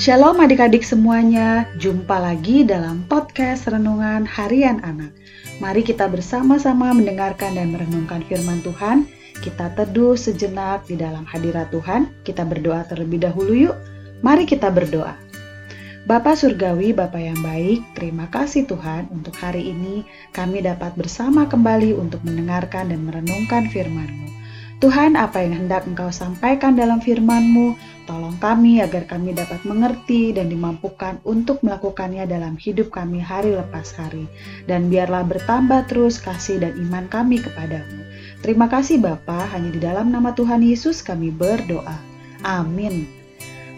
Shalom adik-adik semuanya, jumpa lagi dalam podcast Renungan Harian Anak. Mari kita bersama-sama mendengarkan dan merenungkan firman Tuhan. Kita teduh sejenak di dalam hadirat Tuhan. Kita berdoa terlebih dahulu yuk. Mari kita berdoa. Bapak Surgawi, Bapak yang baik, terima kasih Tuhan untuk hari ini kami dapat bersama kembali untuk mendengarkan dan merenungkan firman-Mu. Tuhan, apa yang hendak Engkau sampaikan dalam firman-Mu, tolong kami agar kami dapat mengerti dan dimampukan untuk melakukannya dalam hidup kami hari lepas hari. Dan biarlah bertambah terus kasih dan iman kami kepadamu. Terima kasih Bapa, hanya di dalam nama Tuhan Yesus kami berdoa. Amin.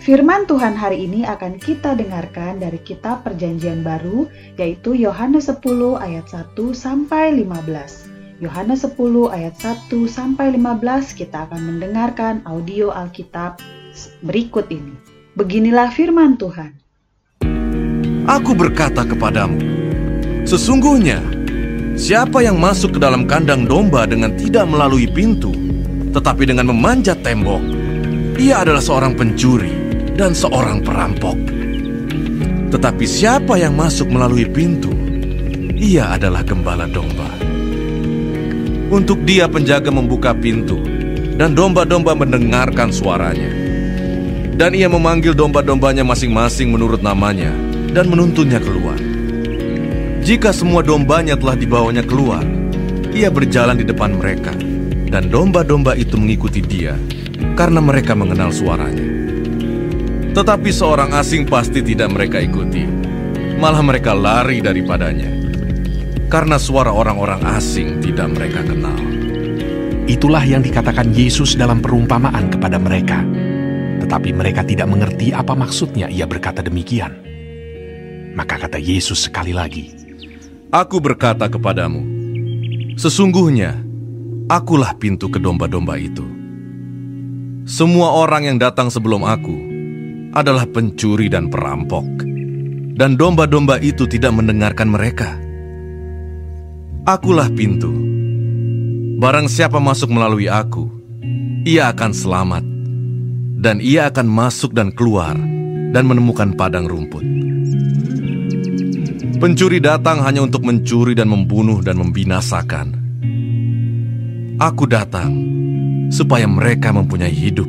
Firman Tuhan hari ini akan kita dengarkan dari kitab Perjanjian Baru, yaitu Yohanes 10 ayat 1 sampai 15. Yohanes 10 ayat 1 sampai 15 kita akan mendengarkan audio Alkitab berikut ini. Beginilah firman Tuhan. Aku berkata kepadamu, sesungguhnya siapa yang masuk ke dalam kandang domba dengan tidak melalui pintu, tetapi dengan memanjat tembok, ia adalah seorang pencuri dan seorang perampok. Tetapi siapa yang masuk melalui pintu, ia adalah gembala domba. Untuk dia penjaga membuka pintu, dan domba-domba mendengarkan suaranya. Dan ia memanggil domba-dombanya masing-masing menurut namanya, dan menuntunnya keluar. Jika semua dombanya telah dibawanya keluar, ia berjalan di depan mereka, dan domba-domba itu mengikuti dia, karena mereka mengenal suaranya. Tetapi seorang asing pasti tidak mereka ikuti, malah mereka lari daripadanya karena suara orang-orang asing tidak mereka kenal. Itulah yang dikatakan Yesus dalam perumpamaan kepada mereka. Tetapi mereka tidak mengerti apa maksudnya ia berkata demikian. Maka kata Yesus sekali lagi, Aku berkata kepadamu, sesungguhnya akulah pintu ke domba-domba itu. Semua orang yang datang sebelum aku adalah pencuri dan perampok, dan domba-domba itu tidak mendengarkan mereka. Akulah pintu. Barang siapa masuk melalui aku, ia akan selamat, dan ia akan masuk dan keluar dan menemukan padang rumput. Pencuri datang hanya untuk mencuri dan membunuh dan membinasakan. Aku datang supaya mereka mempunyai hidup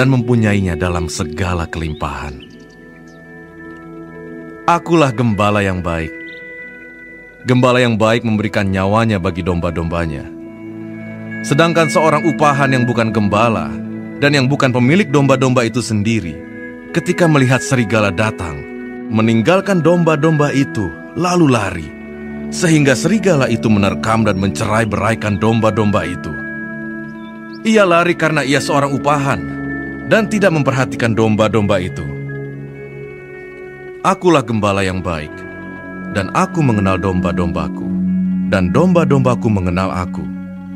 dan mempunyainya dalam segala kelimpahan. Akulah gembala yang baik. Gembala yang baik memberikan nyawanya bagi domba-dombanya. Sedangkan seorang upahan yang bukan gembala dan yang bukan pemilik domba-domba itu sendiri, ketika melihat serigala datang, meninggalkan domba-domba itu lalu lari, sehingga serigala itu menerkam dan mencerai beraikan domba-domba itu. Ia lari karena ia seorang upahan dan tidak memperhatikan domba-domba itu. Akulah gembala yang baik dan aku mengenal domba-dombaku, dan domba-dombaku mengenal aku,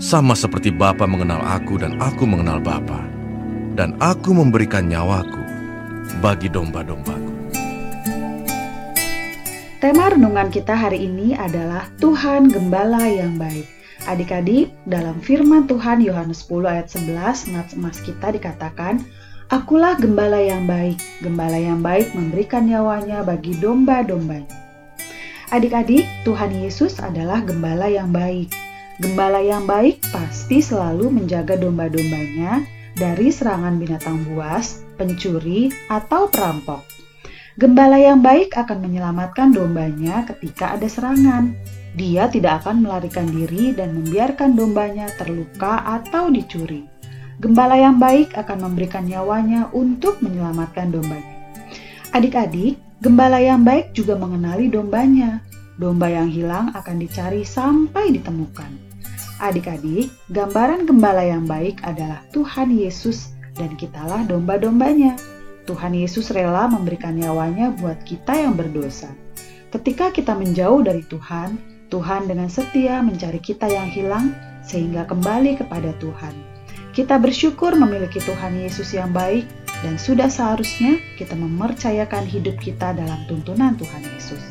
sama seperti Bapa mengenal aku dan aku mengenal Bapa, dan aku memberikan nyawaku bagi domba-dombaku. Tema renungan kita hari ini adalah Tuhan Gembala yang baik. Adik-adik, dalam firman Tuhan Yohanes 10 ayat 11, nats emas kita dikatakan, Akulah gembala yang baik, gembala yang baik memberikan nyawanya bagi domba-dombanya. Adik-adik, Tuhan Yesus adalah gembala yang baik. Gembala yang baik pasti selalu menjaga domba-dombanya dari serangan binatang buas, pencuri, atau perampok. Gembala yang baik akan menyelamatkan dombanya ketika ada serangan. Dia tidak akan melarikan diri dan membiarkan dombanya terluka atau dicuri. Gembala yang baik akan memberikan nyawanya untuk menyelamatkan dombanya. Adik-adik, Gembala yang baik juga mengenali dombanya. Domba yang hilang akan dicari sampai ditemukan. Adik-adik, gambaran gembala yang baik adalah Tuhan Yesus dan kitalah domba-dombanya. Tuhan Yesus rela memberikan nyawanya buat kita yang berdosa. Ketika kita menjauh dari Tuhan, Tuhan dengan setia mencari kita yang hilang sehingga kembali kepada Tuhan. Kita bersyukur memiliki Tuhan Yesus yang baik dan sudah seharusnya kita mempercayakan hidup kita dalam tuntunan Tuhan Yesus.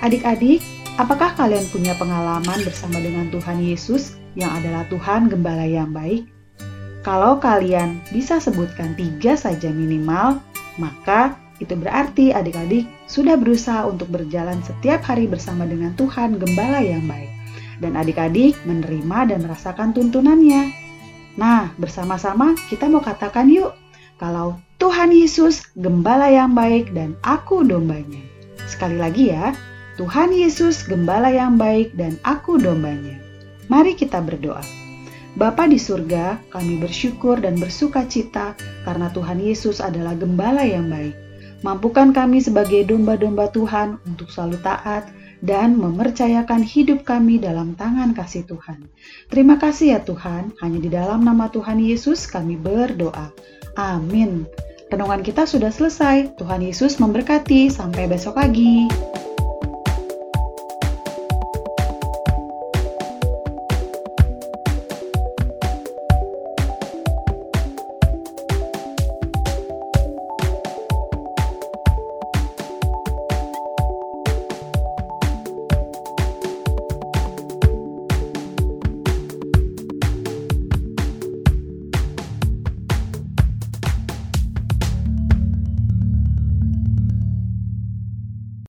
Adik-adik, apakah kalian punya pengalaman bersama dengan Tuhan Yesus yang adalah Tuhan Gembala yang baik? Kalau kalian bisa sebutkan tiga saja minimal, Maka itu berarti adik-adik sudah berusaha untuk berjalan setiap hari bersama dengan Tuhan Gembala yang baik. Dan adik-adik menerima dan merasakan tuntunannya. Nah, bersama-sama kita mau katakan yuk, kalau Tuhan Yesus Gembala yang baik dan aku dombanya. Sekali lagi ya, Tuhan Yesus Gembala yang baik dan aku dombanya. Mari kita berdoa. Bapa di surga, kami bersyukur dan bersuka cita karena Tuhan Yesus adalah gembala yang baik. Mampukan kami sebagai domba-domba Tuhan untuk selalu taat dan mempercayakan hidup kami dalam tangan kasih Tuhan. Terima kasih ya Tuhan, hanya di dalam nama Tuhan Yesus kami berdoa. Amin. Renungan kita sudah selesai. Tuhan Yesus memberkati. Sampai besok pagi.